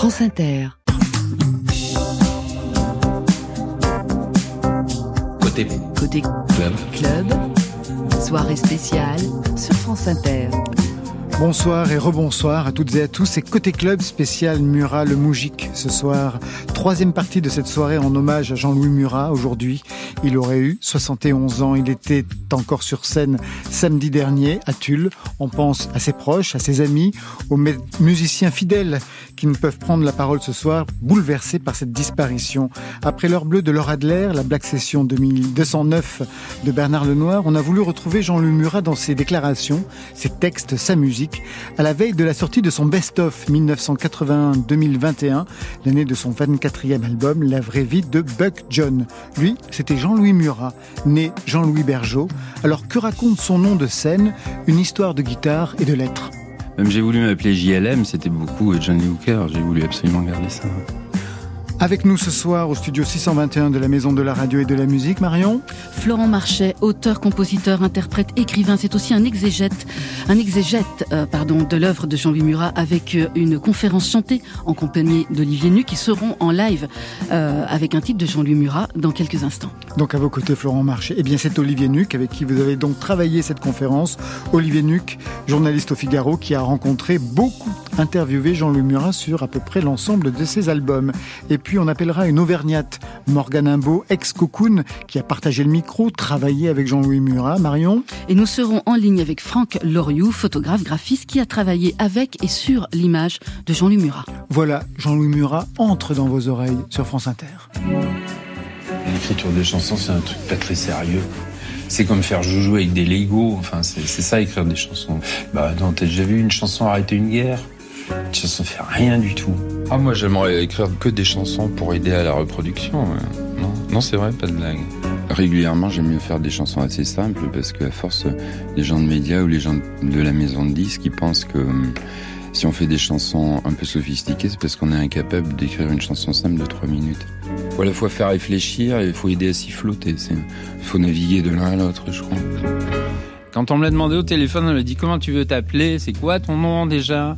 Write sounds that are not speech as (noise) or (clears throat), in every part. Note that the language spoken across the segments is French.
France Inter. Côté. Côté Club. club, soirée spéciale sur France Inter. Bonsoir et rebonsoir à toutes et à tous. C'est Côté Club spécial Murat le Moujik ce soir. Troisième partie de cette soirée en hommage à Jean-Louis Murat. Aujourd'hui, il aurait eu 71 ans. Il était encore sur scène samedi dernier à Tulle. On pense à ses proches, à ses amis, aux musiciens fidèles qui ne peuvent prendre la parole ce soir, bouleversés par cette disparition. Après l'heure bleue de Laura Adler, la Black Session 2209 de Bernard Lenoir, on a voulu retrouver Jean-Louis Murat dans ses déclarations, ses textes, sa musique à la veille de la sortie de son best-of 1981-2021, l'année de son 24e album, La vraie vie de Buck John. Lui, c'était Jean-Louis Murat, né Jean-Louis Bergeau. Alors que raconte son nom de scène Une histoire de guitare et de lettres? Même j'ai voulu m'appeler JLM, c'était beaucoup Johnny Hooker, j'ai voulu absolument garder ça. Avec nous ce soir au studio 621 de la Maison de la Radio et de la Musique, Marion Florent Marchais, auteur, compositeur, interprète, écrivain, c'est aussi un exégète, un exégète euh, pardon, de l'œuvre de Jean-Louis Murat avec euh, une conférence chantée en compagnie d'Olivier Nu qui seront en live euh, avec un titre de Jean-Louis Murat dans quelques instants. Donc à vos côtés, Florent Marchais. Eh bien, c'est Olivier Nuc avec qui vous avez donc travaillé cette conférence. Olivier Nuc, journaliste au Figaro, qui a rencontré beaucoup, interviewé Jean-Louis Murat sur à peu près l'ensemble de ses albums. Et puis, puis on appellera une Auvergnate, Morgane Imbeau, ex-Cocoon, qui a partagé le micro, travaillé avec Jean-Louis Murat. Marion Et nous serons en ligne avec Franck Loriou, photographe graphiste, qui a travaillé avec et sur l'image de Jean-Louis Murat. Voilà, Jean-Louis Murat entre dans vos oreilles sur France Inter. L'écriture de chansons, c'est un truc pas très sérieux. C'est comme faire joujou avec des Lego. Enfin, c'est ça, écrire des chansons. Bah, non, t'as déjà vu une chanson arrêter une guerre? Une chanson fait rien du tout. Ah, moi, j'aimerais écrire que des chansons pour aider à la reproduction. Non, non c'est vrai, pas de blague. Régulièrement, j'aime mieux faire des chansons assez simples parce qu'à force, les gens de médias ou les gens de la maison de disques, ils pensent que hum, si on fait des chansons un peu sophistiquées, c'est parce qu'on est incapable d'écrire une chanson simple de 3 minutes. Il faut à la fois faire réfléchir et il faut aider à s'y flotter. Il faut naviguer de l'un à l'autre, je crois. Quand on me l'a demandé au téléphone, on m'a dit comment tu veux t'appeler, c'est quoi ton nom déjà?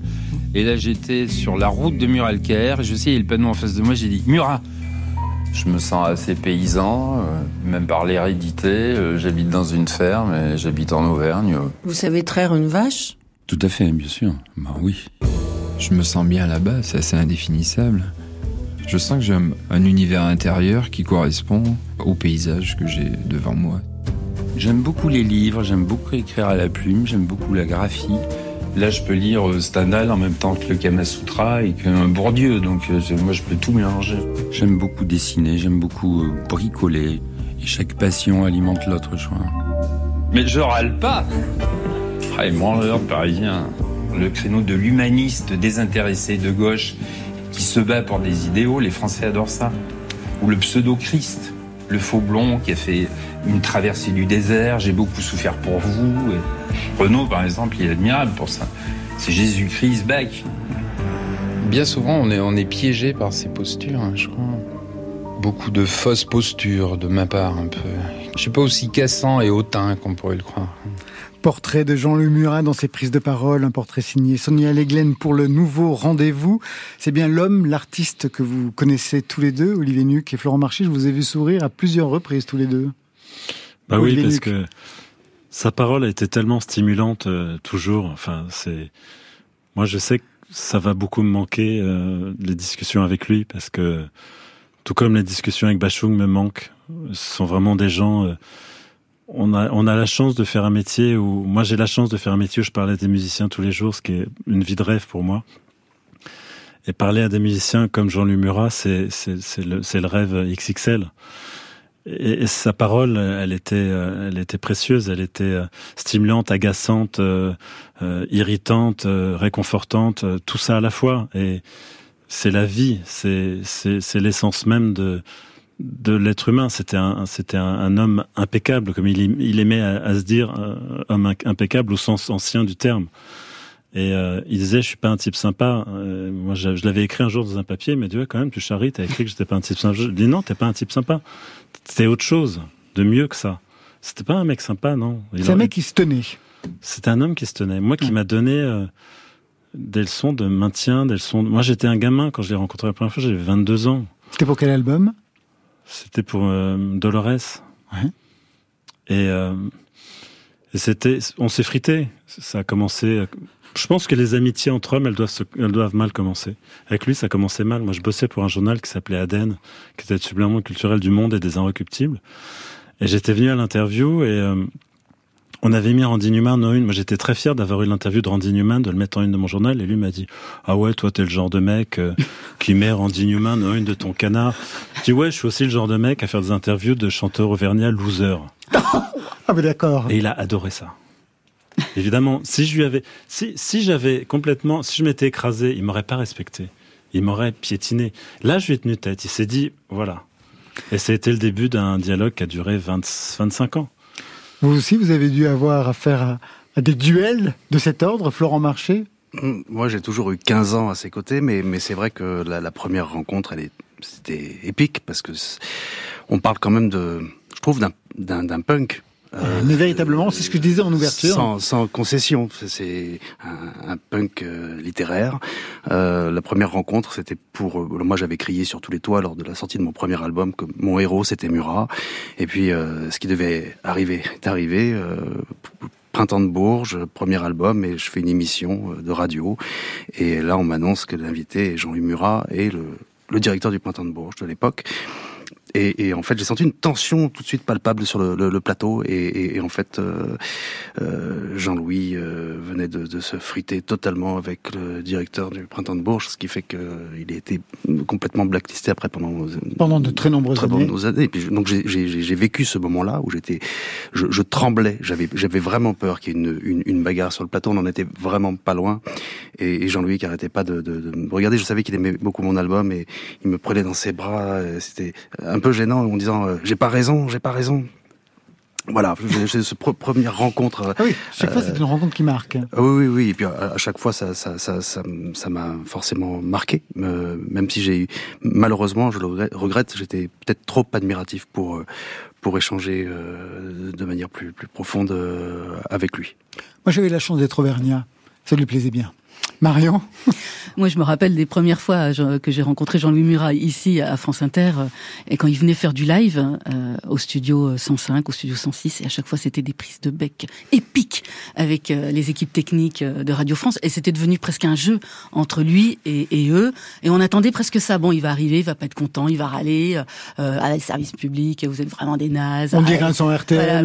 Et là j'étais sur la route de Muralcaire, je sais, il y a le panneau en face de moi, j'ai dit Murat je me sens assez paysan, euh, même par l'hérédité. Euh, j'habite dans une ferme et j'habite en Auvergne. Vous savez traire une vache? Tout à fait, bien sûr. Bah oui. Je me sens bien là-bas, c'est assez indéfinissable. Je sens que j'ai un univers intérieur qui correspond au paysage que j'ai devant moi. J'aime beaucoup les livres, j'aime beaucoup écrire à la plume, j'aime beaucoup la graphie. Là, je peux lire euh, Stendhal en même temps que le Kama Sutra et qu'un Bourdieu, donc euh, moi, je peux tout mélanger. J'aime beaucoup dessiner, j'aime beaucoup euh, bricoler, et chaque passion alimente l'autre, je crois. Mais je râle pas Ah, et branleur parisien, le créneau de l'humaniste désintéressé de gauche qui se bat pour des idéaux, les Français adorent ça. Ou le pseudo-Christ, le faux blond qui a fait une traversée du désert, j'ai beaucoup souffert pour vous. Renaud, par exemple, il est admirable pour ça. C'est Jésus-Christ back. Bien souvent, on est, on est piégé par ces postures, hein, je crois. Beaucoup de fausses postures de ma part, un peu. Je suis pas aussi cassant et hautain qu'on pourrait le croire. Portrait de Jean-Louis Murat dans ses prises de parole, un portrait signé Sonia Leglen pour le nouveau rendez-vous. C'est bien l'homme, l'artiste que vous connaissez tous les deux, Olivier Nuc et Florent Marché. Je vous ai vu sourire à plusieurs reprises tous les deux. Bah oui, parce que sa parole a été tellement stimulante euh, toujours. Enfin, c'est moi je sais que ça va beaucoup me manquer euh, les discussions avec lui parce que tout comme les discussions avec Bachung me manquent. Ce sont vraiment des gens. Euh, on a on a la chance de faire un métier où moi j'ai la chance de faire un métier où je parlais à des musiciens tous les jours, ce qui est une vie de rêve pour moi. Et parler à des musiciens comme Jean-Louis Murat, c'est le le rêve XXL. Et, sa parole, elle était, euh, elle était précieuse, elle était euh, stimulante, agaçante, euh, irritante, réconfortante, tout ça à la fois. Et c'est la vie, c'est, l'essence même de, de l'être humain. C'était un, c'était un, homme impeccable, comme il, il aimait à, se dire, homme impeccable au sens ancien du terme. Et il disait, je suis pas un type sympa. moi, je, l'avais écrit un jour dans un papier, mais tu vois, quand même, tu charries, t'as écrit que j'étais pas un type sympa. Je dis non, t'es pas un type sympa. C'était autre chose, de mieux que ça. C'était pas un mec sympa, non. C'est un mec qui se tenait. C'était un homme qui se tenait. Moi, qui m'a donné, euh, des leçons de maintien, des leçons. Moi, j'étais un gamin quand je l'ai rencontré la première fois. J'avais 22 ans. C'était pour quel album? C'était pour euh, Dolores. Ouais. Et, euh, et c'était, on s'est frité. Ça a commencé. Je pense que les amitiés entre hommes, elles doivent, se, elles doivent mal commencer. Avec lui, ça commençait mal. Moi, je bossais pour un journal qui s'appelait Aden, qui était le supplément culturel du Monde et des Inrecuptibles. Et j'étais venu à l'interview et euh, on avait mis Randy Newman en une. Moi, j'étais très fier d'avoir eu l'interview de Randy Newman, de le mettre en une de mon journal. Et lui m'a dit Ah ouais, toi, t'es le genre de mec euh, (laughs) qui met Randy Newman en une de ton canard. Je dis Ouais, je suis aussi le genre de mec à faire des interviews de chanteurs auvergnats losers. (laughs) ah, mais d'accord. Et il a adoré ça. Évidemment, si je lui avais, si, si j'avais complètement, si je m'étais écrasé, il m'aurait pas respecté. Il m'aurait piétiné. Là, je lui ai tenu tête. Il s'est dit, voilà. Et ça a été le début d'un dialogue qui a duré 20, 25 ans. Vous aussi, vous avez dû avoir affaire à, à des duels de cet ordre, Florent Marché Moi, j'ai toujours eu 15 ans à ses côtés, mais, c'est vrai que la, première rencontre, c'était épique parce que on parle quand même de, je trouve, d'un punk euh, mais véritablement, c'est ce que je disais en ouverture. Sans, sans concession, c'est un, un, punk euh, littéraire. Euh, la première rencontre, c'était pour euh, moi, j'avais crié sur tous les toits lors de la sortie de mon premier album que mon héros c'était Murat. Et puis, euh, ce qui devait arriver est arrivé. Printemps de Bourges, premier album, et je fais une émission de radio. Et là, on m'annonce que l'invité est Jean-Louis Murat et le, le directeur du Printemps de Bourges de l'époque. Et, et, en fait, j'ai senti une tension tout de suite palpable sur le, le, le plateau. Et, et, en fait, euh, euh, Jean-Louis euh, venait de, de, se friter totalement avec le directeur du Printemps de Bourges, ce qui fait qu'il a été complètement blacklisté après pendant pendant de très nombreuses très années. Nombreuses années. Et puis, donc j'ai vécu ce moment-là où j'étais, je, je, tremblais. J'avais j'avais vraiment peur qu'il y ait une, une, une, bagarre sur le plateau. On en était vraiment pas loin. Et, Jean-Louis qui arrêtait pas de, de, de me regarder. Je savais qu'il aimait beaucoup mon album et il me prenait dans ses bras. C'était un peu gênant en disant euh, j'ai pas raison, j'ai pas raison. Voilà, j'ai ce pre première rencontre. Ah oui, chaque euh, fois c'est une rencontre qui marque. Oui, oui, oui. Et puis à, à chaque fois ça, ça, ça, ça, m'a forcément marqué. Euh, même si j'ai eu, malheureusement, je le regrette, j'étais peut-être trop admiratif pour pour échanger euh, de manière plus plus profonde euh, avec lui. Moi, j'avais la chance d'être auvergnat. Ça lui plaisait bien. Marion (laughs) Moi, je me rappelle des premières fois que j'ai rencontré Jean-Louis Murat ici à France Inter, et quand il venait faire du live euh, au studio 105, au studio 106, et à chaque fois c'était des prises de bec épiques avec euh, les équipes techniques euh, de Radio France, et c'était devenu presque un jeu entre lui et, et, eux, et on attendait presque ça. Bon, il va arriver, il va pas être content, il va râler, euh, à le service public, vous êtes vraiment des nazes. On dirait un son RTL.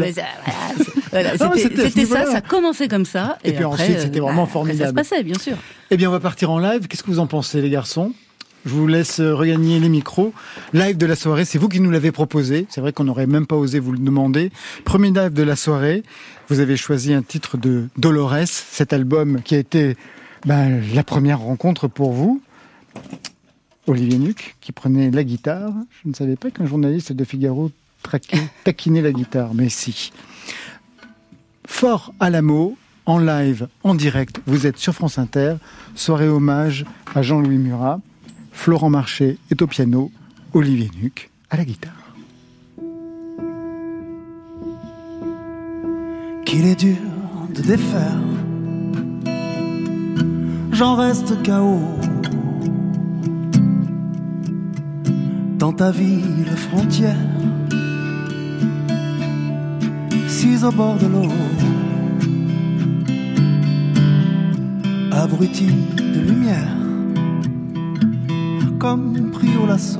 Voilà, voilà, (laughs) c'était ça, ça commençait comme ça. Et, et puis après, ensuite, c'était vraiment bah, formidable. Ça se passait, bien sûr. Eh bien, on va partir en live. Qu'est-ce que vous en pensez, les garçons? Je vous laisse regagner les micros. Live de la soirée, c'est vous qui nous l'avez proposé. C'est vrai qu'on n'aurait même pas osé vous le demander. Premier live de la soirée, vous avez choisi un titre de Dolores, cet album qui a été ben, la première rencontre pour vous. Olivier Nuc, qui prenait la guitare. Je ne savais pas qu'un journaliste de Figaro (laughs) taquinait la guitare, mais si. Fort à la mot, en live, en direct. Vous êtes sur France Inter. Soirée hommage à Jean-Louis Murat. Florent Marché est au piano. Olivier Nuc à la guitare. Qu'il est dur de défaire. J'en reste KO. Dans ta ville frontière, six au bord de l'eau. Abruti de lumière, comme pris au lasso.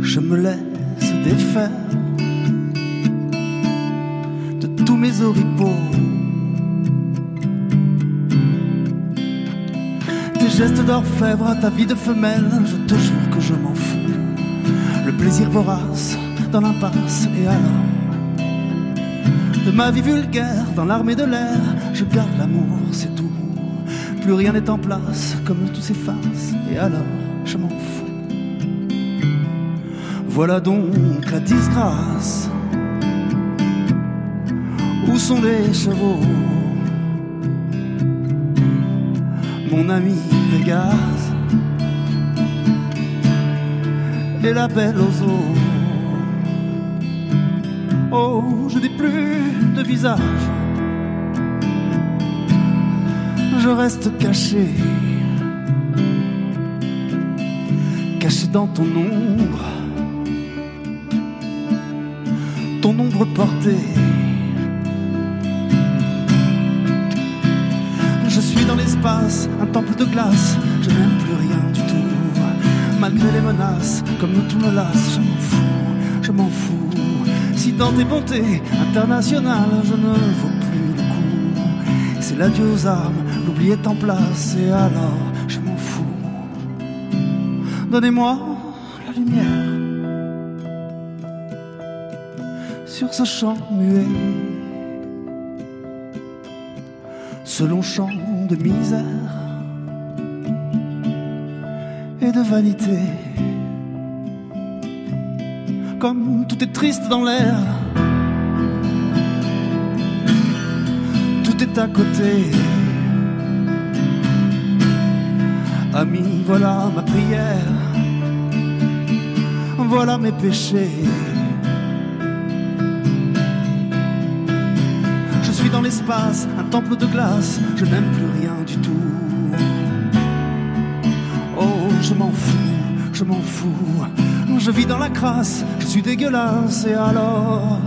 Je me laisse défaire de tous mes oripeaux. Tes gestes d'orfèvre à ta vie de femelle, je te jure que je m'en fous. Le plaisir vorace dans l'impasse et alors? De ma vie vulgaire dans l'armée de l'air. Je garde l'amour, c'est tout. Plus rien n'est en place, comme tout s'efface. Et alors, je m'en fous. Voilà donc la disgrâce. Où sont les chevaux? Mon ami Vegas et la belle aux eaux. Oh, je n'ai plus de visage. je reste caché, caché dans ton ombre, ton ombre portée. Je suis dans l'espace, un temple de glace, je n'aime plus rien du tout. Malgré les menaces, comme tout me lasse, je m'en fous, je m'en fous. Dans tes bontés internationales, je ne vaux plus le coup. C'est l'adieu aux armes, l'oubli est en place, et alors je m'en fous. Donnez-moi la lumière sur ce champ muet. Ce long champ de misère et de vanité. Comme tout est triste dans l'air, tout est à côté. Ami, voilà ma prière, voilà mes péchés. Je suis dans l'espace, un temple de glace, je n'aime plus rien du tout. Oh, je m'en fous, je m'en fous. Je vis dans la crasse, je suis dégueulasse, et alors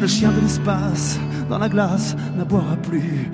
Le chien de l'espace, dans la glace, n'aboiera plus.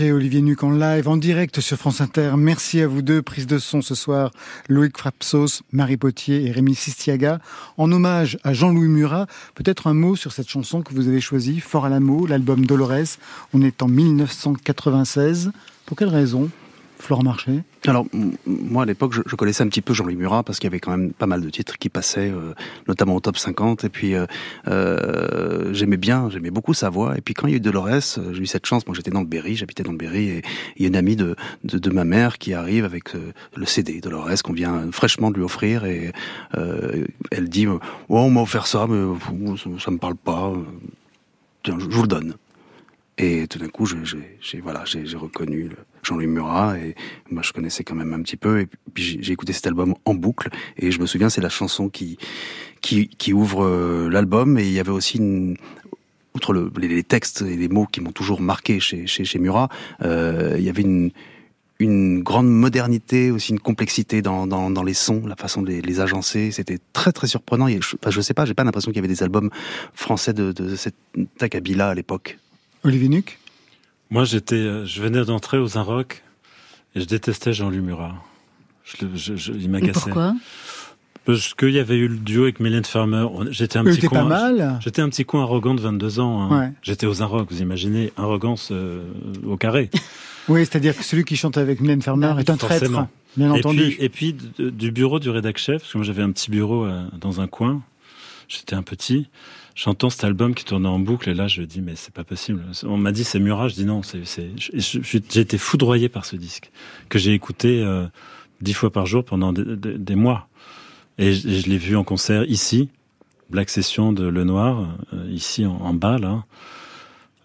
Olivier Nuc en live, en direct sur France Inter. Merci à vous deux. Prise de son ce soir, Loïc Frapsos, Marie Potier et Rémi Sistiaga. En hommage à Jean-Louis Murat, peut-être un mot sur cette chanson que vous avez choisie, Fort à l'amour, l'album Dolores. On est en 1996. Pour quelle raison Florent Marché? Alors, moi, à l'époque, je, je, connaissais un petit peu Jean-Louis Murat parce qu'il y avait quand même pas mal de titres qui passaient, euh, notamment au top 50. Et puis, euh, euh, j'aimais bien, j'aimais beaucoup sa voix. Et puis, quand il y a eu Dolores, j'ai eu cette chance. Moi, j'étais dans le Berry, j'habitais dans le Berry. Et il y a une amie de, de, de ma mère qui arrive avec le CD Dolores qu'on vient fraîchement de lui offrir. Et elle dit Oh, on m'a offert ça, mais ça, me parle pas. Tiens, je vous le donne. Et tout d'un coup, j'ai voilà, j'ai reconnu Jean-Louis Murat et moi je connaissais quand même un petit peu et puis j'ai écouté cet album en boucle et je me souviens c'est la chanson qui qui, qui ouvre euh, l'album et il y avait aussi une, outre le, les, textes et les mots qui m'ont toujours marqué chez chez, chez Murat, euh, il y avait une une grande modernité, aussi une complexité dans, dans, dans les sons, la façon de les, les agencer. C'était très très surprenant. Je, enfin, sais pas, j'ai pas l'impression qu'il y avait des albums français de, de, de cette acabit-là à l'époque. Olivier Nuc Moi, j'étais, je venais d'entrer aux Inrock et je détestais Jean-Louis Murat. Je, je, je, il m'agaçait. Pourquoi? Parce qu'il y avait eu le duo avec Mylène Farmer. J'étais un petit pas mal. J'étais un petit con arrogant de 22 ans. Hein. Ouais. J'étais aux Inrock, vous imaginez, arrogance euh, au carré. (laughs) oui, c'est-à-dire que celui qui chante avec Mylène Farmer est un traître, Forcément. bien et entendu. Puis, et puis du bureau du rédac chef, parce que moi j'avais un petit bureau euh, dans un coin. J'étais un petit. J'entends cet album qui tournait en boucle et là je dis mais c'est pas possible. On m'a dit c'est Murat, je dis non, c'est j'ai été foudroyé par ce disque que j'ai écouté euh, dix fois par jour pendant des, des, mois. Et je, l'ai vu en concert ici, Black Session de Le Noir, euh, ici en, en, bas là.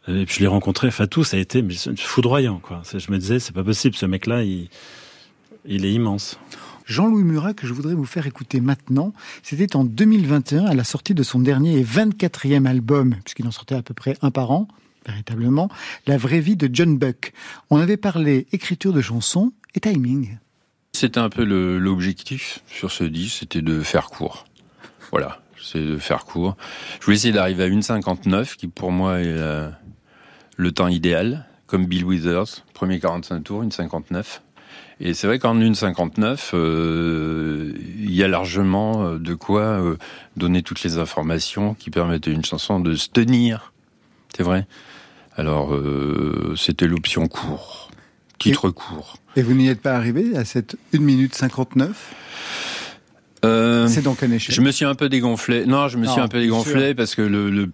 Et puis je l'ai rencontré, Fatou, ça a été mais foudroyant quoi. Je me disais c'est pas possible, ce mec là il il est immense. Jean-Louis Murat, que je voudrais vous faire écouter maintenant, c'était en 2021, à la sortie de son dernier et 24e album, puisqu'il en sortait à peu près un par an, véritablement, La vraie vie de John Buck. On avait parlé écriture de chansons et timing. C'était un peu l'objectif sur ce disque, c'était de faire court. Voilà, c'est de faire court. Je voulais essayer d'arriver à 1,59, qui pour moi est euh, le temps idéal, comme Bill Withers, premier 45 tours, 1,59. Et c'est vrai qu'en 1,59, euh, il y a largement euh, de quoi euh, donner toutes les informations qui permettent à une chanson de se tenir. C'est vrai? Alors, euh, c'était l'option court. titre court. Et vous n'y êtes pas arrivé à cette 1 minute 59 euh, C'est donc un échec. Je me suis un peu dégonflé. Non, je me suis un peu dégonflé parce que le, le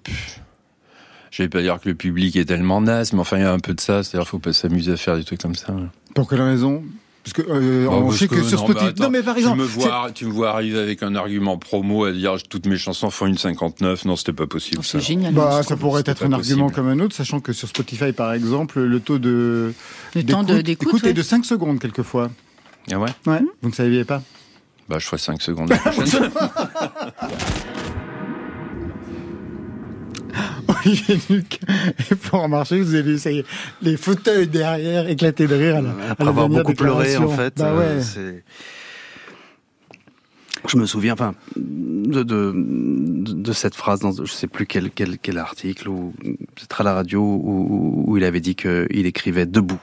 je vais pas dire que le public est tellement naze, mais enfin il y a un peu de ça. C'est-à-dire, faut pas s'amuser à faire des trucs comme ça. Pour quelle raison? Parce que euh, on sait que, sur Spotify. non, mais par exemple, tu me vois, tu me vois arriver avec un argument promo à dire toutes mes chansons font une 59. Non, c'était pas possible. C'est génial. Bah, ça pourrait être un argument comme un autre, sachant que sur Spotify, par exemple, le taux de le temps d'écoute est de 5 secondes quelquefois. Ah ouais? Ouais. Vous ne saviez pas? Bah, je ferai 5 secondes la (laughs) prochaine. Olivier Nuc, et pour en marcher, vous avez vu, ça y est, les fauteuils derrière éclater de rire. Après avoir beaucoup pleuré, en fait. Bah ouais. euh, je me souviens, enfin, de, de, de, cette phrase dans, je sais plus quel, quel, quel article, ou peut-être à la radio, où, où il avait dit qu'il écrivait debout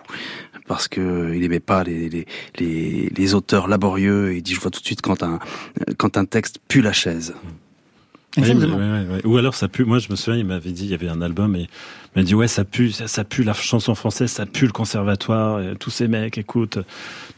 parce que il aimait pas les, les, les, les auteurs laborieux. Il dit, je vois tout de suite quand un, quand un texte pue la chaise. Oui, oui, oui, Ou alors ça pue. Moi, je me souviens, il m'avait dit, il y avait un album et il m'a dit ouais, ça pue, ça, ça, pue la chanson française, ça pue le conservatoire. Et tous ces mecs, écoute.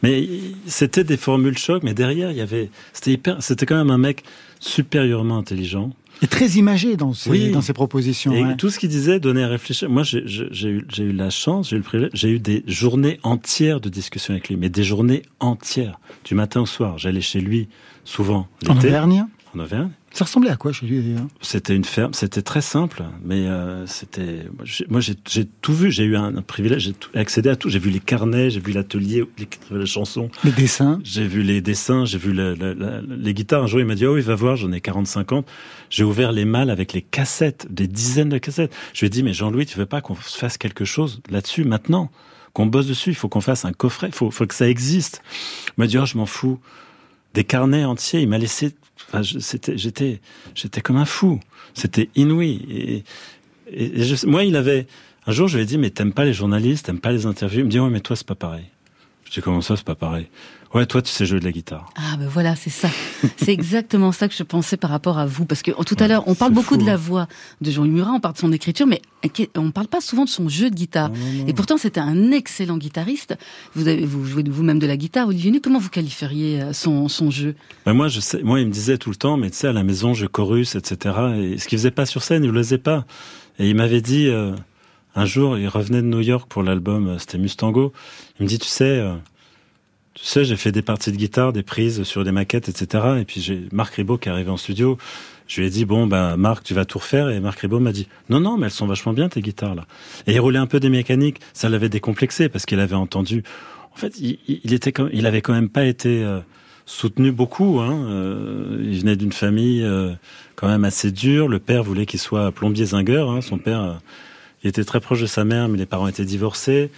Mais c'était des formules choc, mais derrière, il y avait, c'était hyper, c'était quand même un mec supérieurement intelligent. Et très imagé dans ses, oui. dans ses propositions. Et ouais. tout ce qu'il disait donnait à réfléchir. Moi, j'ai eu, j'ai eu la chance, j'ai eu le privilège, j'ai eu des journées entières de discussion avec lui, mais des journées entières, du matin au soir. J'allais chez lui souvent. En Auvergne? En Auvergne. Ça ressemblait à quoi chez lui d'ailleurs? C'était une ferme, c'était très simple, mais euh, c'était. Moi, j'ai tout vu. J'ai eu un, un privilège, j'ai accédé à tout. J'ai vu les carnets, j'ai vu l'atelier, les, les chansons, les dessins. J'ai vu les dessins, j'ai vu la, la, la, les guitares. Un jour, il m'a dit "Oh, il va voir, j'en ai 40 ans." J'ai ouvert les malles avec les cassettes, des dizaines de cassettes. Je lui ai dit "Mais Jean-Louis, tu veux pas qu'on fasse quelque chose là-dessus maintenant? Qu'on bosse dessus Il faut qu'on fasse un coffret. Il faut, faut que ça existe." Il m'a dit "Oh, je m'en fous." Des carnets entiers. Il m'a laissé Enfin, c'était, j'étais, j'étais comme un fou. C'était inouï. Et, moi, il avait. Un jour, je lui ai dit, mais t'aimes pas les journalistes, t'aimes pas les interviews? Il me dit, ouais, mais toi, c'est pas pareil. Je dis, comment ça, c'est pas pareil? Ouais, toi, tu sais jouer de la guitare. Ah, ben voilà, c'est ça. (laughs) c'est exactement ça que je pensais par rapport à vous. Parce que tout à ouais, l'heure, on parle beaucoup fou, de la voix de Jean-Louis Murat, on parle de son écriture, mais on parle pas souvent de son jeu de guitare. Non, non, non. Et pourtant, c'était un excellent guitariste. Vous, avez, vous jouez vous-même de la guitare, Olivier. Comment vous qualifieriez euh, son, son jeu? Ben Moi, je sais, moi, il me disait tout le temps, mais tu sais, à la maison, je chorus, etc. Et ce qu'il faisait pas sur scène, il le faisait pas. Et il m'avait dit, euh, un jour, il revenait de New York pour l'album, euh, c'était Mustango. Il me dit, tu sais, euh, tu sais, j'ai fait des parties de guitare, des prises sur des maquettes, etc. Et puis j'ai Marc Ribot qui est arrivé en studio. Je lui ai dit bon ben Marc, tu vas tout refaire. Et Marc Ribot m'a dit non non, mais elles sont vachement bien tes guitares là. Et il roulait un peu des mécaniques. Ça l'avait décomplexé parce qu'il avait entendu. En fait, il, il était comme, il avait quand même pas été euh, soutenu beaucoup. Hein. Euh, il venait d'une famille euh, quand même assez dure. Le père voulait qu'il soit plombier zingueur. Hein. Son père, il était très proche de sa mère, mais les parents étaient divorcés.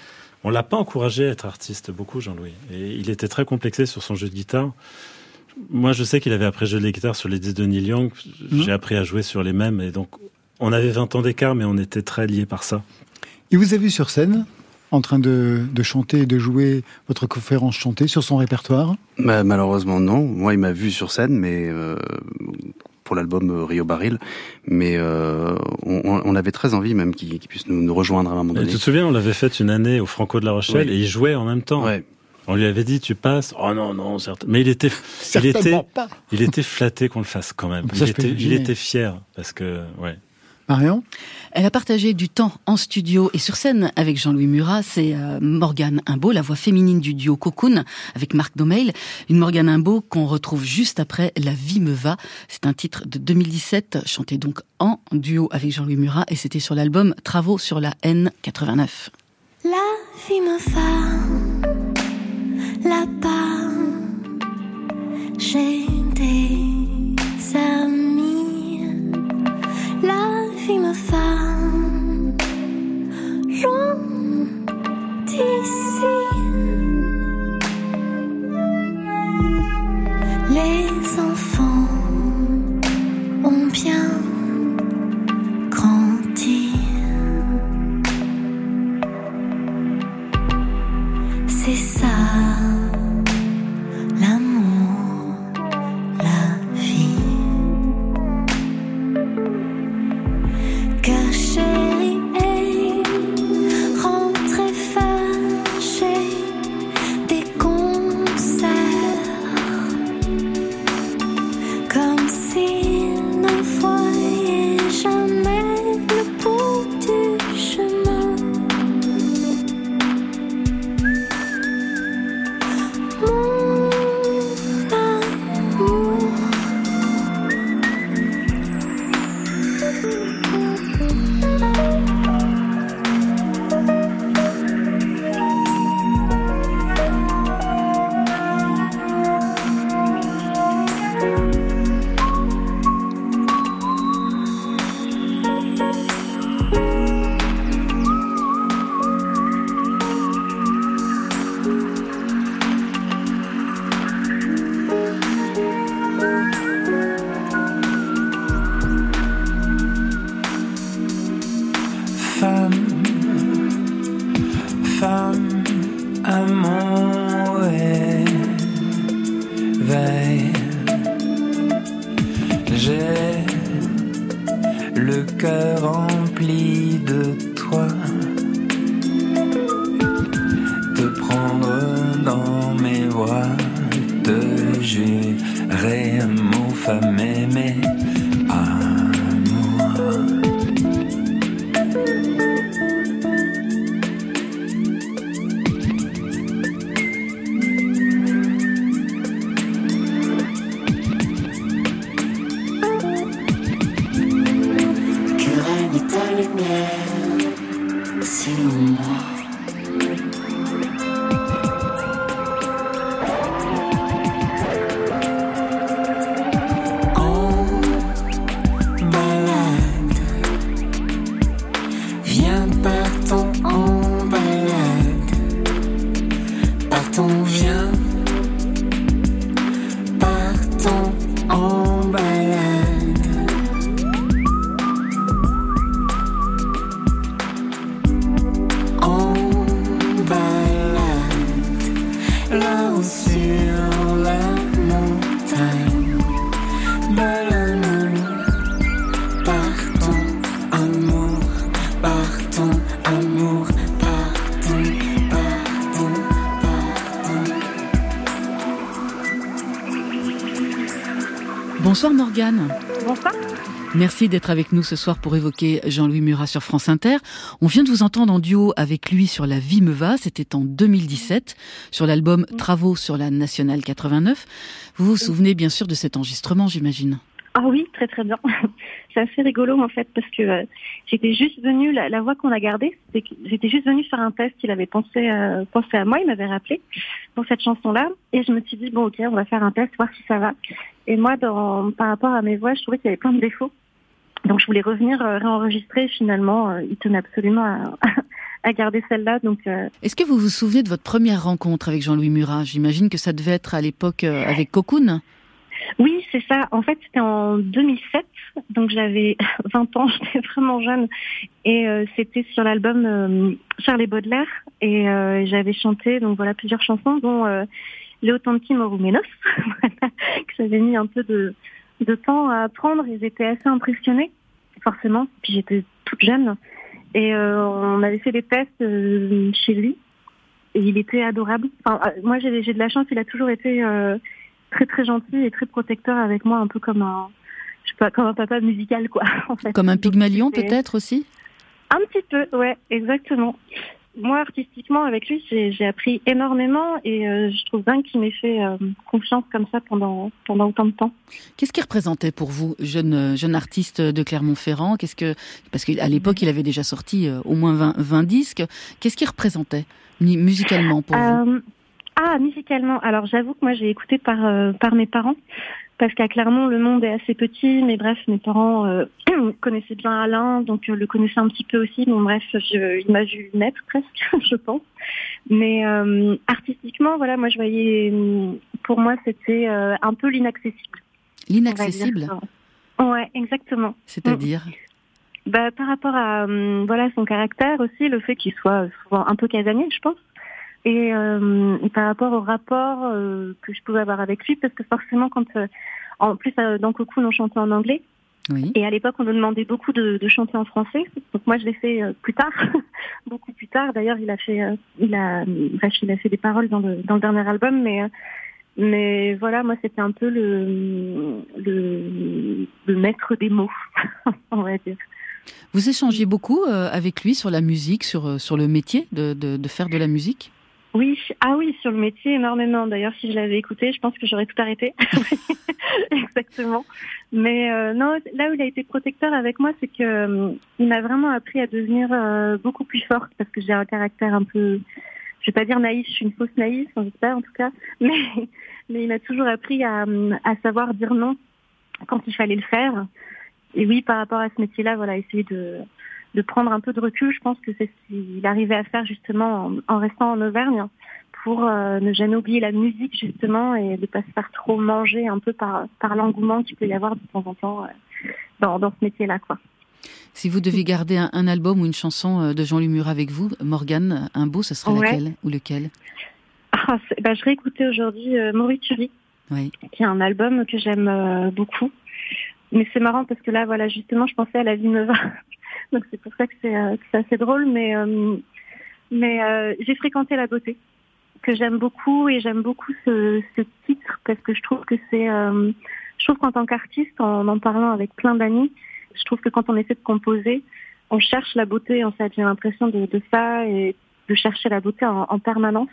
On l'a pas encouragé à être artiste beaucoup, Jean-Louis. Et il était très complexé sur son jeu de guitare. Moi, je sais qu'il avait appris à jouer de la guitare sur les disques de Neil Young. Mmh. J'ai appris à jouer sur les mêmes. Et donc, on avait 20 ans d'écart, mais on était très liés par ça. Il vous a vu sur scène en train de, de, chanter et de jouer votre conférence chantée sur son répertoire? Bah, Malheureusement, non. Moi, il m'a vu sur scène, mais euh, pour l'album Rio Baril, mais euh, on, on, avait très envie même qu'il qu puisse nous, nous, rejoindre à un moment donné. Et tu te souviens, on l'avait fait une année au Franco de la Rochelle oui. et il jouait en même temps. Ouais. On lui avait dit tu passes. Oh non non, certes. mais il était il était pas. il était flatté qu'on le fasse quand même. Ça, il, était, il était fier parce que ouais. Marion Elle a partagé du temps en studio et sur scène avec Jean-Louis Murat. C'est euh, Morgane Imbeau, la voix féminine du duo Cocoon avec Marc Domeil. Une Morgane Imbeau qu'on retrouve juste après La vie me va. C'est un titre de 2017, chanté donc en duo avec Jean-Louis Murat et c'était sur l'album Travaux sur la haine 89. La vie me va là-bas. J'ai des amis. La vie me va loin d'ici. Les enfants ont bien Merci d'être avec nous ce soir pour évoquer Jean-Louis Murat sur France Inter. On vient de vous entendre en duo avec lui sur La vie me va, c'était en 2017, sur l'album Travaux sur la Nationale 89. Vous vous souvenez bien sûr de cet enregistrement, j'imagine Ah oui, très très bien. (laughs) C'est assez rigolo en fait parce que euh, j'étais juste venue, la, voix qu'on a gardée, j'étais juste venue faire un test, il avait pensé, euh, pensé à moi, il m'avait rappelé pour cette chanson-là et je me suis dit bon ok on va faire un test, voir si ça va. Et moi, dans, par rapport à mes voix, je trouvais qu'il y avait plein de défauts. Donc je voulais revenir euh, réenregistrer. Finalement, euh, il tenait absolument (laughs) à, garder celle-là. Donc, euh, est-ce que vous vous souvenez de votre première rencontre avec Jean-Louis Murat? J'imagine que ça devait être à l'époque avec Cocoon. Oui, c'est ça. En fait, c'était en 2007, donc j'avais (laughs) 20 ans, (laughs) j'étais vraiment jeune, et c'était sur l'album Charles Baudelaire, et j'avais chanté donc voilà plusieurs chansons, dont Léo Tanti Morumenos, que j'avais mis un peu de, de temps à apprendre. Ils étaient assez impressionnés, forcément. Puis j'étais toute jeune. Et euh, on avait fait des tests euh, chez lui. Et il était adorable. Enfin, euh, moi, j'ai de la chance. Il a toujours été très, très gentil et très protecteur avec moi, un peu comme un, je sais pas, comme un papa musical, quoi. (laughs) En fait. Comme un Pygmalion, peut-être aussi? Un petit peu, ouais, exactement moi, artistiquement, avec lui, j'ai appris énormément et euh, je trouve bien qu'il m'ait fait euh, confiance comme ça pendant, pendant autant de temps. Qu'est-ce qu'il représentait pour vous, jeune, jeune artiste de Clermont-Ferrand? Qu'est-ce que Parce qu'à l'époque, il avait déjà sorti euh, au moins 20, 20 disques. Qu'est-ce qu'il représentait musicalement pour vous? Ah, musicalement. Alors, j'avoue que moi, j'ai écouté par, par mes parents parce qu'à Clermont, le monde est assez petit, mais bref, mes parents euh, (clears throat) connaissaient bien Alain, donc euh, le connaissaient un petit peu aussi. Bon, bref, je, il m'a vu naître presque, (laughs) je pense. Mais euh, artistiquement, voilà, moi, je voyais, pour moi, c'était un peu l'inaccessible. L'inaccessible? Ouais, exactement. C'est-à-dire? Bah, par rapport à voilà son caractère aussi, le fait qu'il soit souvent un peu casanier, je pense. Euh, et, par rapport au rapport euh, que je pouvais avoir avec lui, parce que forcément, quand euh, en plus dans Cocoon on chantait en anglais, oui. et à l'époque on nous demandait beaucoup de, de, chanter en français, donc moi je l'ai fait plus tard, (laughs) beaucoup plus tard. D'ailleurs, il a fait, il a, bref, il a fait des paroles dans le, dans le dernier album, mais mais voilà, moi c'était un peu le, le, le maître des mots, (laughs) on va dire. Vous échangez beaucoup avec lui sur la musique, sur, sur le métier de, de, de faire de la musique? Oui, ah oui, sur le métier énormément. D'ailleurs, si je l'avais écouté, je pense que j'aurais tout arrêté. (laughs) Exactement. Mais euh, non, là où il a été protecteur avec moi, c'est que euh, il m'a vraiment appris à devenir euh, beaucoup plus forte parce que j'ai un caractère un peu, je vais pas dire naïf, je suis une fausse naïve, j'espère en tout cas. (laughs) Mais mais il m'a toujours appris à, à savoir dire non quand il fallait le faire. Et oui, par rapport à ce métier-là, voilà, essayer de de prendre un peu de recul. Je pense que c'est ce qu'il arrivait à faire justement en, restant en Auvergne pour euh, ne jamais oublier la musique justement et de pas se faire trop manger un peu par, par l'engouement qu'il peut y avoir de temps en temps euh, dans, dans ce métier-là. quoi. Si vous devez garder un, album ou une chanson euh, de Jean-Louis Murat avec vous, Morgane, un beau, ce serait lequel ou lequel? Ah, bah, Je réécoutais aujourd'hui Maurice qui est un album que j'aime beaucoup. Mais c'est marrant parce que là, voilà, justement, je pensais à la vie Nova. Donc c'est pour ça que c'est assez drôle. Mais, mais j'ai fréquenté la beauté que j'aime beaucoup et j'aime beaucoup ce, titre parce que je trouve que c'est, euh, je trouve qu'en tant qu'artiste, en en parlant avec plein d'amis, je trouve que quand on essaie de composer, on cherche la beauté en fait. J'ai l'impression de, de, ça et de chercher la beauté en, en permanence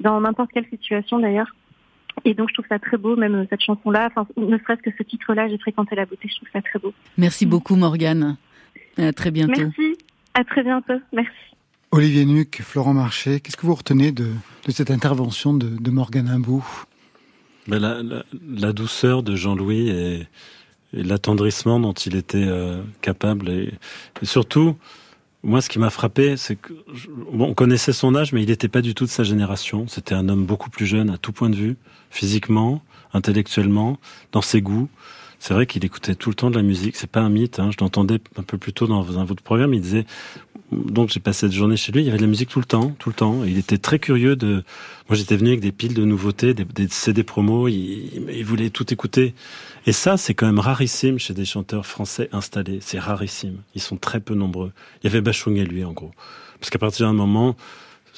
dans n'importe quelle situation d'ailleurs. Et donc je trouve ça très beau, même cette chanson-là, enfin, ne serait-ce que ce titre-là, j'ai fréquenté la beauté, je trouve ça très beau. Merci beaucoup Morgane. À très bientôt. Merci. À très bientôt. Merci. Olivier Nuc, Florent Marché, qu'est-ce que vous retenez de, de cette intervention de, de Morgane Imbou? Ben la, la, la, douceur de Jean-Louis et, et l'attendrissement dont il était euh, capable. Et, et, surtout, moi, ce qui m'a frappé, c'est que bon, on connaissait son âge, mais il n'était pas du tout de sa génération. C'était un homme beaucoup plus jeune à tout point de vue, physiquement, intellectuellement, dans ses goûts. C'est vrai qu'il écoutait tout le temps de la musique. C'est pas un mythe. Hein. Je l'entendais un peu plus tôt dans un votre programme. Il disait donc j'ai passé cette journée chez lui. Il y avait de la musique tout le temps, tout le temps. il était très curieux de. Moi, j'étais venu avec des piles de nouveautés, des, CD promos. Il, voulait tout écouter. Et ça, c'est quand même rarissime chez des chanteurs français installés. C'est rarissime. Ils sont très peu nombreux. Il y avait Bachung et lui, en gros. Parce qu'à partir d'un moment,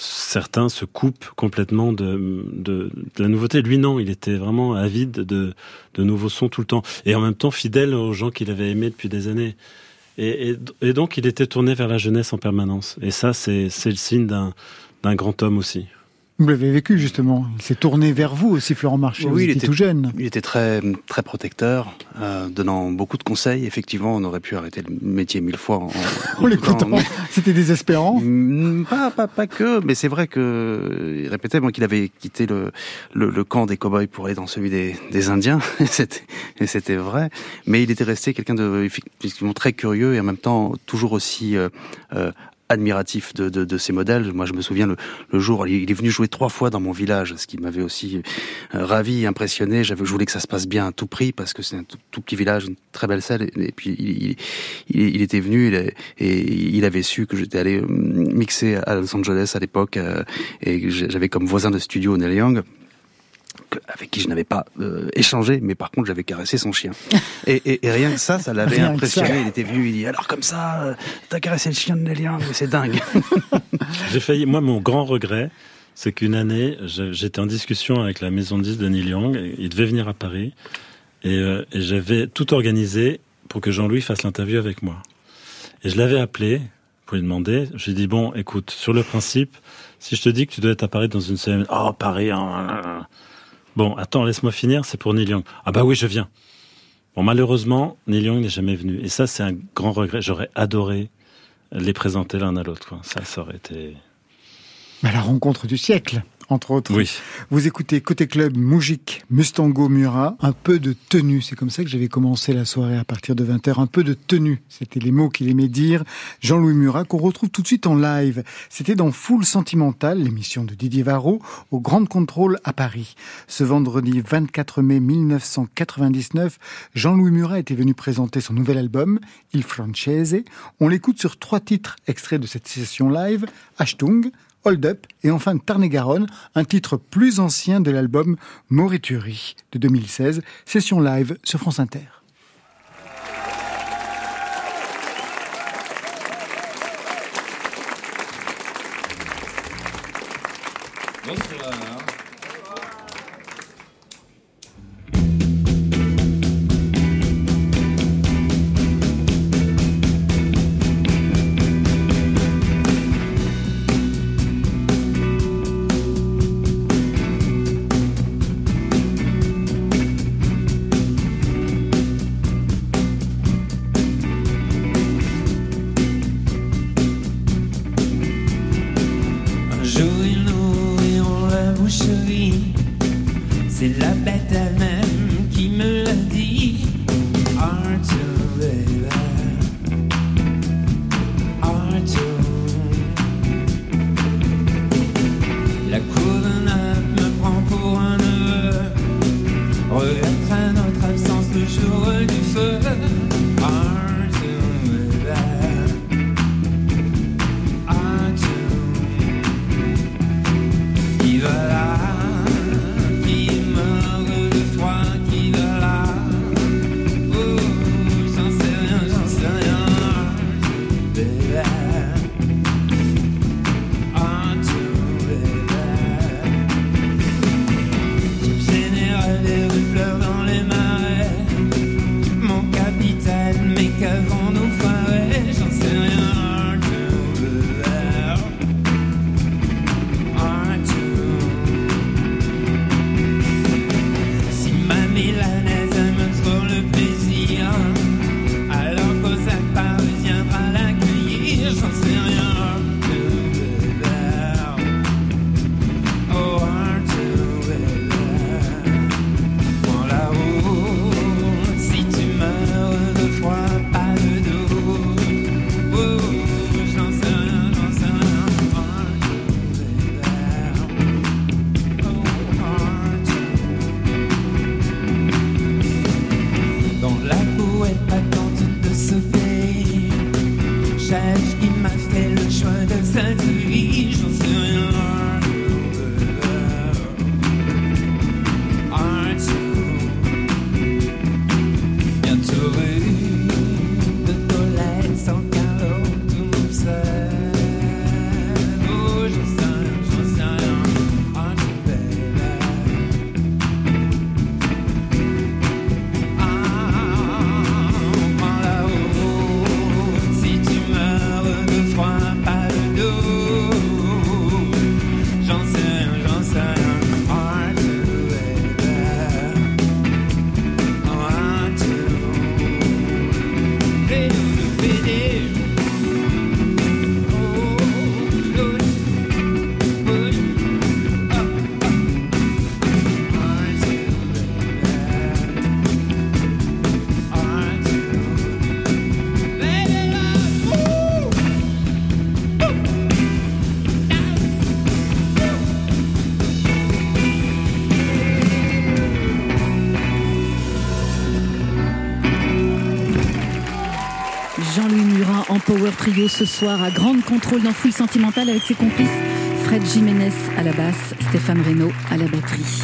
certains se coupent complètement de, la nouveauté. Lui, non, il était vraiment avide de, nouveaux sons tout le temps. Et en même temps, fidèle aux gens qu'il avait aimés depuis des années. Et, et, donc, il était tourné vers la jeunesse en permanence. Et ça, c'est le signe d'un grand homme aussi. Vous l'avez vécu justement. Il s'est tourné vers vous aussi, Florent Marché. Oui, il était tout jeune. Il était très très protecteur, euh, donnant beaucoup de conseils. Effectivement, on aurait pu arrêter le métier mille fois. En, en (laughs) l'écoutant, c'était désespérant. Pas, pas pas que, mais c'est vrai que il répétait moi qu'il avait quitté le, le, le camp des cow-boys pour aller dans celui des, des Indiens. (laughs) et c'était vrai. Mais il était resté quelqu'un de effectivement très curieux et en même temps toujours aussi euh, euh, admiratif de, de, de, ces modèles. Moi, je me souviens le, le, jour, il est venu jouer trois fois dans mon village, ce qui m'avait aussi euh, ravi, impressionné. J'avais, je voulais que ça se passe bien à tout prix parce que c'est un tout, petit village, une très belle salle. Et, puis il, il, il, était venu et, et il avait su que j'étais allé mixer à Los Angeles à l'époque euh, et j'avais comme voisin de studio Neil Young avec qui je n'avais pas euh, échangé, mais par contre j'avais caressé son chien. Et, et, et, rien que ça, ça l'avait impressionné. Il était venu, il dit alors comme ça, euh, t'as caressé le chien de Young, c'est dingue. (laughs) J'ai failli, moi mon grand regret, c'est qu'une année j'étais en discussion avec la maison de 10 de Neil Young, il devait venir à Paris, et, euh, et j'avais tout organisé pour que Jean-Louis fasse l'interview avec moi. Et je l'avais appelé pour lui demander, je lui ai dit bon, écoute, sur le principe, si je te dis que tu dois être à Paris dans une semaine, oh Paris, hein, Bon, attends, laisse-moi finir, c'est pour Neil Young. Ah bah oui, je viens. Bon, malheureusement, Neil Young n'est jamais venu. Et ça, c'est un grand regret. J'aurais adoré les présenter l'un à l'autre. Ça, ça aurait été... Mais la rencontre du siècle entre autres. Oui. Vous écoutez Côté Club, Moujik, Mustango, Murat, un peu de tenue. C'est comme ça que j'avais commencé la soirée à partir de 20h. Un peu de tenue. C'était les mots qu'il aimait dire. Jean-Louis Murat, qu'on retrouve tout de suite en live. C'était dans Foule Sentimentale, l'émission de Didier Varro, au Grand Contrôle à Paris. Ce vendredi 24 mai 1999, Jean-Louis Murat était venu présenter son nouvel album, Il Francese. On l'écoute sur trois titres extraits de cette session live. Ashtung, Hold Up et enfin Tarn-et-Garonne, un titre plus ancien de l'album Morituri de 2016, session live sur France Inter. Ce soir à grande contrôle dans Full Sentimental avec ses complices Fred Jiménez à la basse, Stéphane Reynaud à la batterie.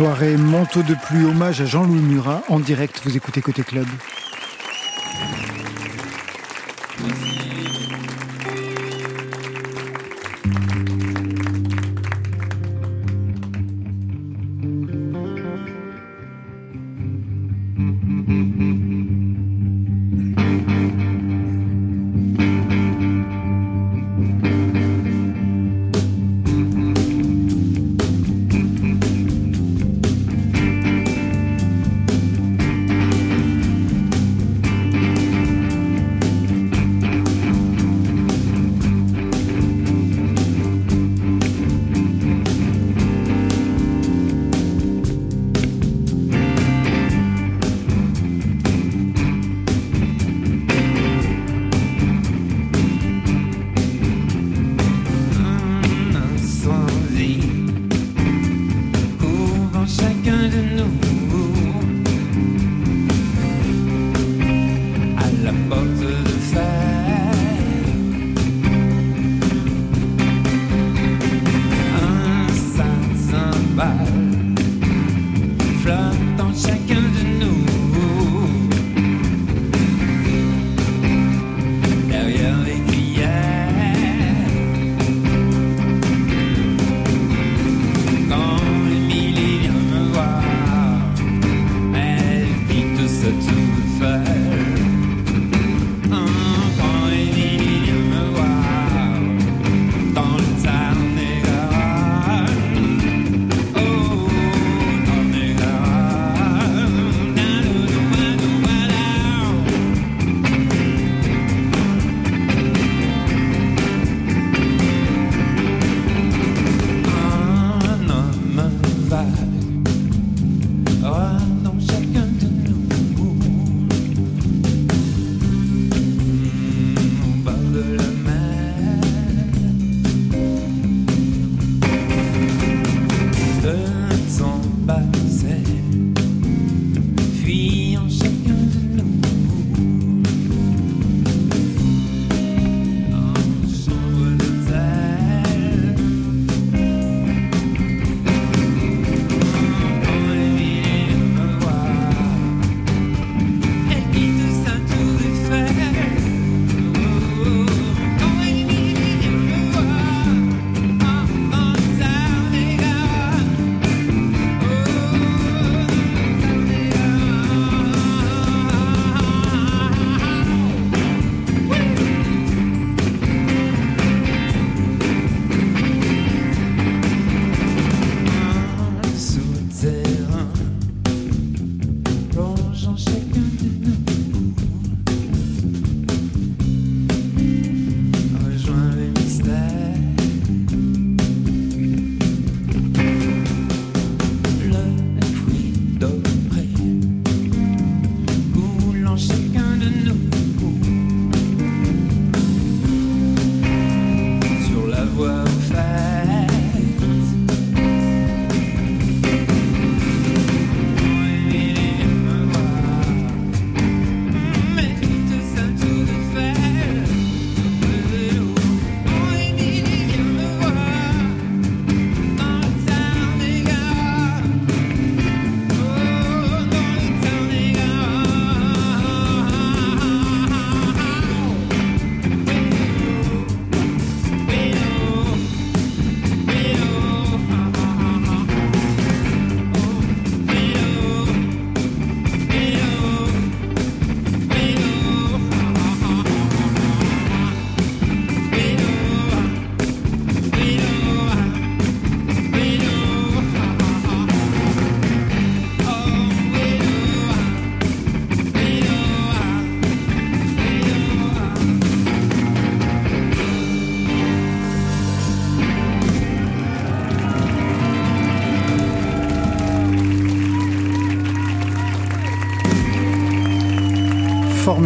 Soirée manteau de pluie, hommage à Jean-Louis Murat, en direct, vous écoutez Côté Club.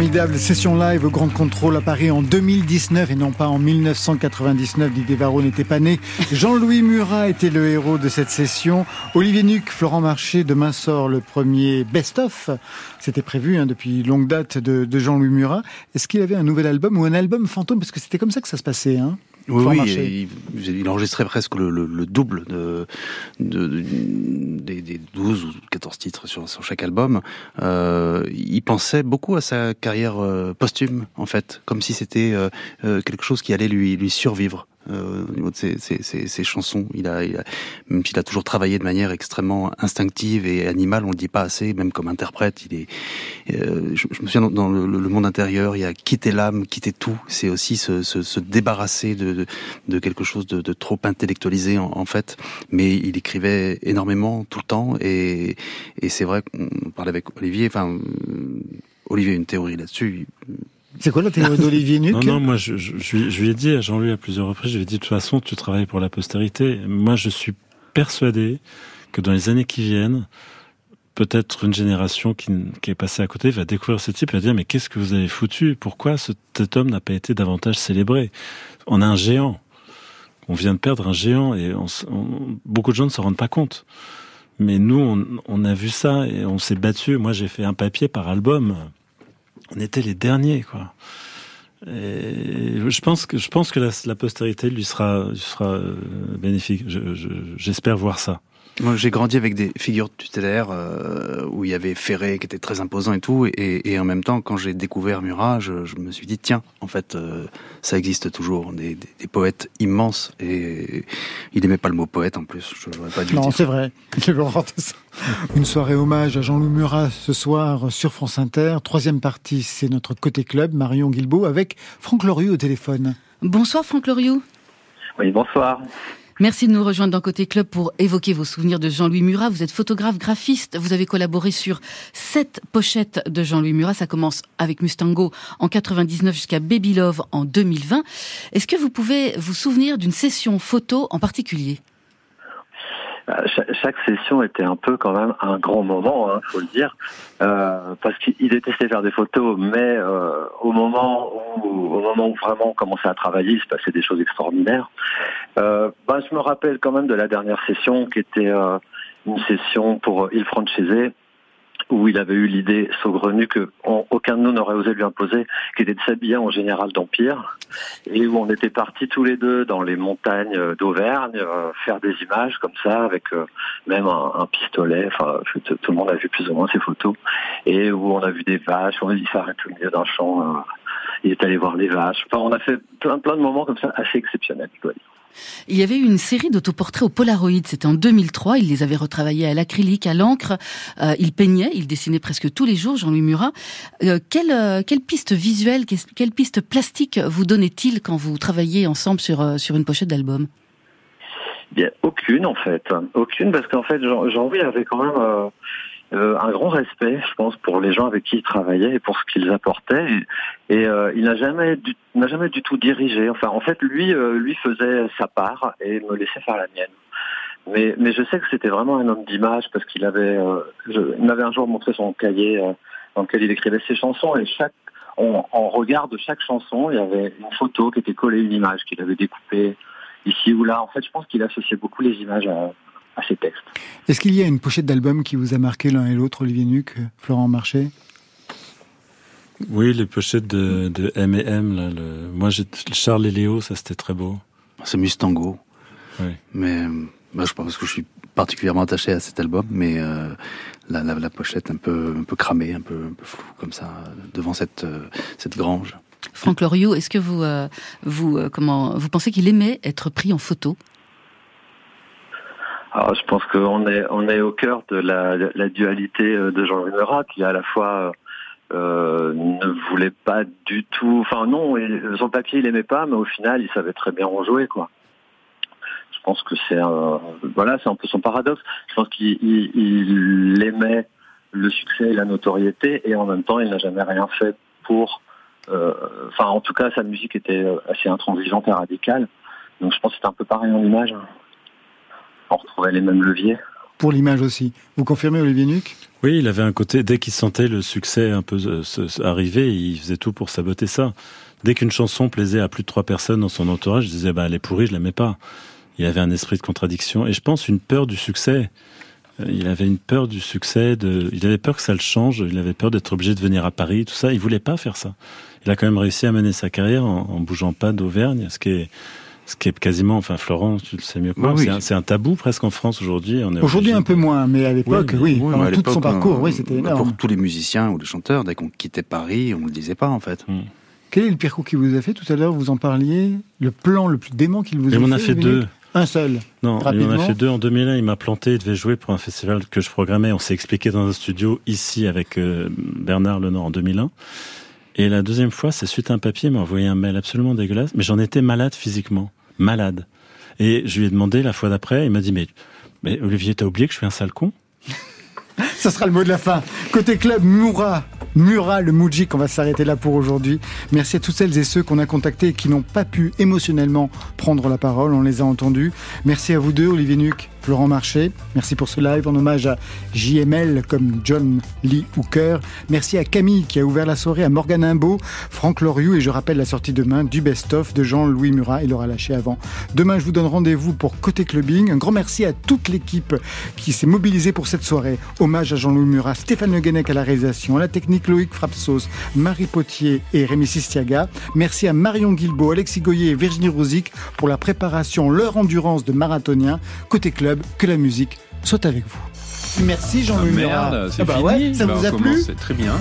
Formidable session live au Grand Contrôle à Paris en 2019 et non pas en 1999. Didier Varro n'était pas né. Jean-Louis Murat était le héros de cette session. Olivier Nuc, Florent Marché, demain sort le premier best-of. C'était prévu hein, depuis longue date de, Jean-Louis Murat. Est-ce qu'il avait un nouvel album ou un album fantôme? Parce que c'était comme ça que ça se passait. Hein oui, oui il, il, enregistrait presque le, le, le double de, de, de, des, des 12 ou 14 titres sur, sur chaque album. Euh, il pensait beaucoup à sa carrière euh, posthume, en fait, comme si c'était euh, euh quelque chose qui allait lui, lui survivre euh, au niveau de ses, ses, ses, chansons. Il a, il a, même s'il a toujours travaillé de manière extrêmement instinctive et animale, on le dit pas assez, même comme interprète. Il est, euh, je, me souviens dans le, le, monde intérieur, il y a quitter l'âme, quitter tout. C'est aussi se, se, se, débarrasser de, de, de, quelque chose de, de trop intellectualisé en, en, fait. Mais il écrivait énormément tout le temps et, et c'est vrai qu'on parlait avec Olivier. Enfin, Olivier a une théorie là-dessus c'est quoi la théorie d'Olivier Nuc Non, non, moi, je, lui ai dit à Jean-Louis à plusieurs reprises, je lui ai dit, de toute façon, tu travailles pour la postérité. Moi, je suis persuadé que dans les années qui viennent, peut-être une génération qui, est passée à côté va découvrir ce type et va dire, mais qu'est-ce que vous avez foutu? Pourquoi cet homme n'a pas été davantage célébré? On a un géant. On vient de perdre un géant et beaucoup de gens ne se rendent pas compte. Mais nous, on, on a vu ça et on s'est battu. Moi, j'ai fait un papier par album on était les derniers, quoi. Et je pense que je pense que la, postérité lui sera lui sera euh, bénéfique. J'espère je, voir ça. Moi, j'ai grandi avec des figures tutélaires euh, où il y avait Ferré qui était très imposant et tout, et, et en même temps, quand j'ai découvert Murat, je, je, me suis dit tiens, en fait, euh, ça existe toujours, des, des, des, poètes immenses, et il aimait pas le mot poète en plus. Je n'aurais pas dû. Non, c'est vrai. (laughs) (laughs) Une soirée hommage à Jean-Louis Murat ce soir sur France Inter. Troisième partie, c'est notre côté club, Marion Guilbault avec Franck Loriot au téléphone. Bonsoir Franck Loriot. Oui, bonsoir. Merci de nous rejoindre dans Côté Club pour évoquer vos souvenirs de Jean-Louis Murat. Vous êtes photographe, graphiste. Vous avez collaboré sur sept pochettes de Jean-Louis Murat. Ça commence avec Mustango en 99 jusqu'à Baby Love en 2020. Est-ce que vous pouvez vous souvenir d'une session photo en particulier? Chaque, session était un peu quand même un grand moment, hein, faut le dire, euh, parce qu'il détestait faire des photos, mais euh, au moment où, au moment où vraiment on commençait à travailler, il se passait des choses extraordinaires. Euh, bah, je me rappelle quand même de la dernière session, qui était euh, une session pour Il Francese, où il avait eu l'idée saugrenue que aucun de nous n'aurait osé lui imposer, qui était de s'habiller en général d'Empire, et où on était partis tous les deux dans les montagnes d'Auvergne euh, faire des images comme ça, avec euh, même un, pistolet. Enfin, tout, le monde a vu plus ou moins ces photos, et où on a vu des vaches. On il s'arrête au milieu d'un champ. Euh, il est allé voir les vaches. Enfin, on a fait plein plein de moments comme ça assez exceptionnels, je dois dire. Il y avait eu une série d'autoportraits au Polaroid, c'était en 2003, il les avait retravaillés à l'acrylique, à l'encre, euh, il peignait, il dessinait presque tous les jours, Jean-Louis Murat. Euh, quelle, euh, quelle, piste visuelle, quelle, piste plastique vous donnait-il quand vous travailliez ensemble sur, sur une pochette d'album? Bien, aucune en fait, aucune parce qu'en fait Jean-Louis avait quand même euh, un grand respect, je pense, pour les gens avec qui il travaillait et pour ce qu'ils apportaient. Et, euh, il n'a jamais, n'a jamais du tout dirigé. Enfin, en fait, lui, euh, lui faisait sa part et me laissait faire la mienne. Mais, mais je sais que c'était vraiment un homme d'image parce qu'il avait, je, il m'avait un jour montré son cahier dans lequel il écrivait ses chansons et chaque, en regard de chaque chanson, il y avait une photo qui était collée, une image qu'il avait découpée ici ou là. En fait, je pense qu'il associait beaucoup les images à, à ces textes. Est-ce qu'il y a une pochette d'album qui vous a marqué l'un et l'autre, Olivier Nuc, Florent Marché? Oui, les pochettes de, de M et M. Là, le... Moi, Charles et Léo, ça c'était très beau. C'est Mustango. Oui. Mais bah, je pense que je suis particulièrement attaché à cet album, mais euh, la, la, la, pochette un peu, un peu cramée, un peu, un peu floue comme ça, devant cette, euh, cette grange. Franck Loriot, est-ce que vous, euh, vous, euh, comment, vous pensez qu'il aimait être pris en photo? Alors, je pense qu'on est on est au cœur de la, la dualité euh, de Jean-Louis Murat, qui à la fois euh, ne voulait pas du tout. Enfin non, son papier il aimait pas, mais au final il savait très bien en jouer quoi. Je pense que c'est un, voilà, c'est un peu son paradoxe. Je pense qu'il il, aimait le succès et la notoriété, et en même temps il n'a jamais rien fait pour. Euh, enfin, en tout cas, sa musique était assez intransigeante et radicale. Donc je pense que c'est un peu pareil en image on retrouvait les mêmes leviers. Pour l'image aussi. Vous confirmez, Olivier Nuc? Oui, il avait un côté, dès qu'il sentait le succès un peu euh, arriver, il faisait tout pour saboter ça. Dès qu'une chanson plaisait à plus de trois personnes dans son entourage, il disait, bah, elle est pourrie, je la mets pas. Il avait un esprit de contradiction. Et je pense une peur du succès. Euh, il avait une peur du succès, de... il avait peur que ça le change, il avait peur d'être obligé de venir à Paris, tout ça. Il voulait pas faire ça. Il a quand même réussi à mener sa carrière en, en bougeant pas d'Auvergne, ce qui est ce qui est quasiment, enfin Florent, tu le sais mieux que moi, c'est un, tabou presque en France aujourd'hui. Aujourd'hui un peu moins, mais à l'époque, oui, oui, tout son parcours, oui, c'était énorme. Pour tous les musiciens ou les chanteurs, dès qu'on quittait Paris, on ne le disait pas en fait. Hmm. Quel est le pire coup qu'il vous a fait? Tout à l'heure, vous en parliez. Le plan le plus dément qu'il vous a fait. Il m'en a fait deux. Un seul. Non, il m'en a fait deux. En 2001, il m'a planté. Il devait jouer pour un festival que je programmais. On s'est expliqué dans un studio ici avec euh, Bernard Lenord en 2001. Et la deuxième fois, c'est suite à un papier, il m'a envoyé un mail absolument dégueulasse, mais j'en étais malade physiquement. Malade. Et je lui ai demandé la fois d'après, il m'a dit, mais, Olivier, t'as oublié que je suis un sale con? (laughs) Ça sera le mot de la fin. Côté club, Moura, Murat, le Moujik, on va s'arrêter là pour aujourd'hui. Merci à toutes celles et ceux qu'on a contactés et qui n'ont pas pu émotionnellement prendre la parole. On les a entendus. Merci à vous deux, Olivier Nuc, Florent Marché. Merci pour ce live en hommage à JML comme John Lee Hooker. Merci à Camille qui a ouvert la soirée, à Morgan Imbeau, Franck Loriou et je rappelle la sortie demain du best-of de Jean-Louis Murat. Il aura lâché avant. Demain, je vous donne rendez-vous pour Côté Clubbing. Un grand merci à toute l'équipe qui s'est mobilisée pour cette soirée. Hommage à Jean-Louis Murat, Stéphane Le Guenec à la réalisation, à la technique Loïc Frapsos, Marie Potier et Rémi Sistiaga. Merci à Marion Guilbault, Alexis Goyer et Virginie Rosic pour la préparation, leur endurance de marathonien. Côté club, Club. Que la musique soit avec vous. Merci Jean-Louis ah, Merde, c'est ah bah fini. ouais, ça Bah, vous a plu C'est très bien.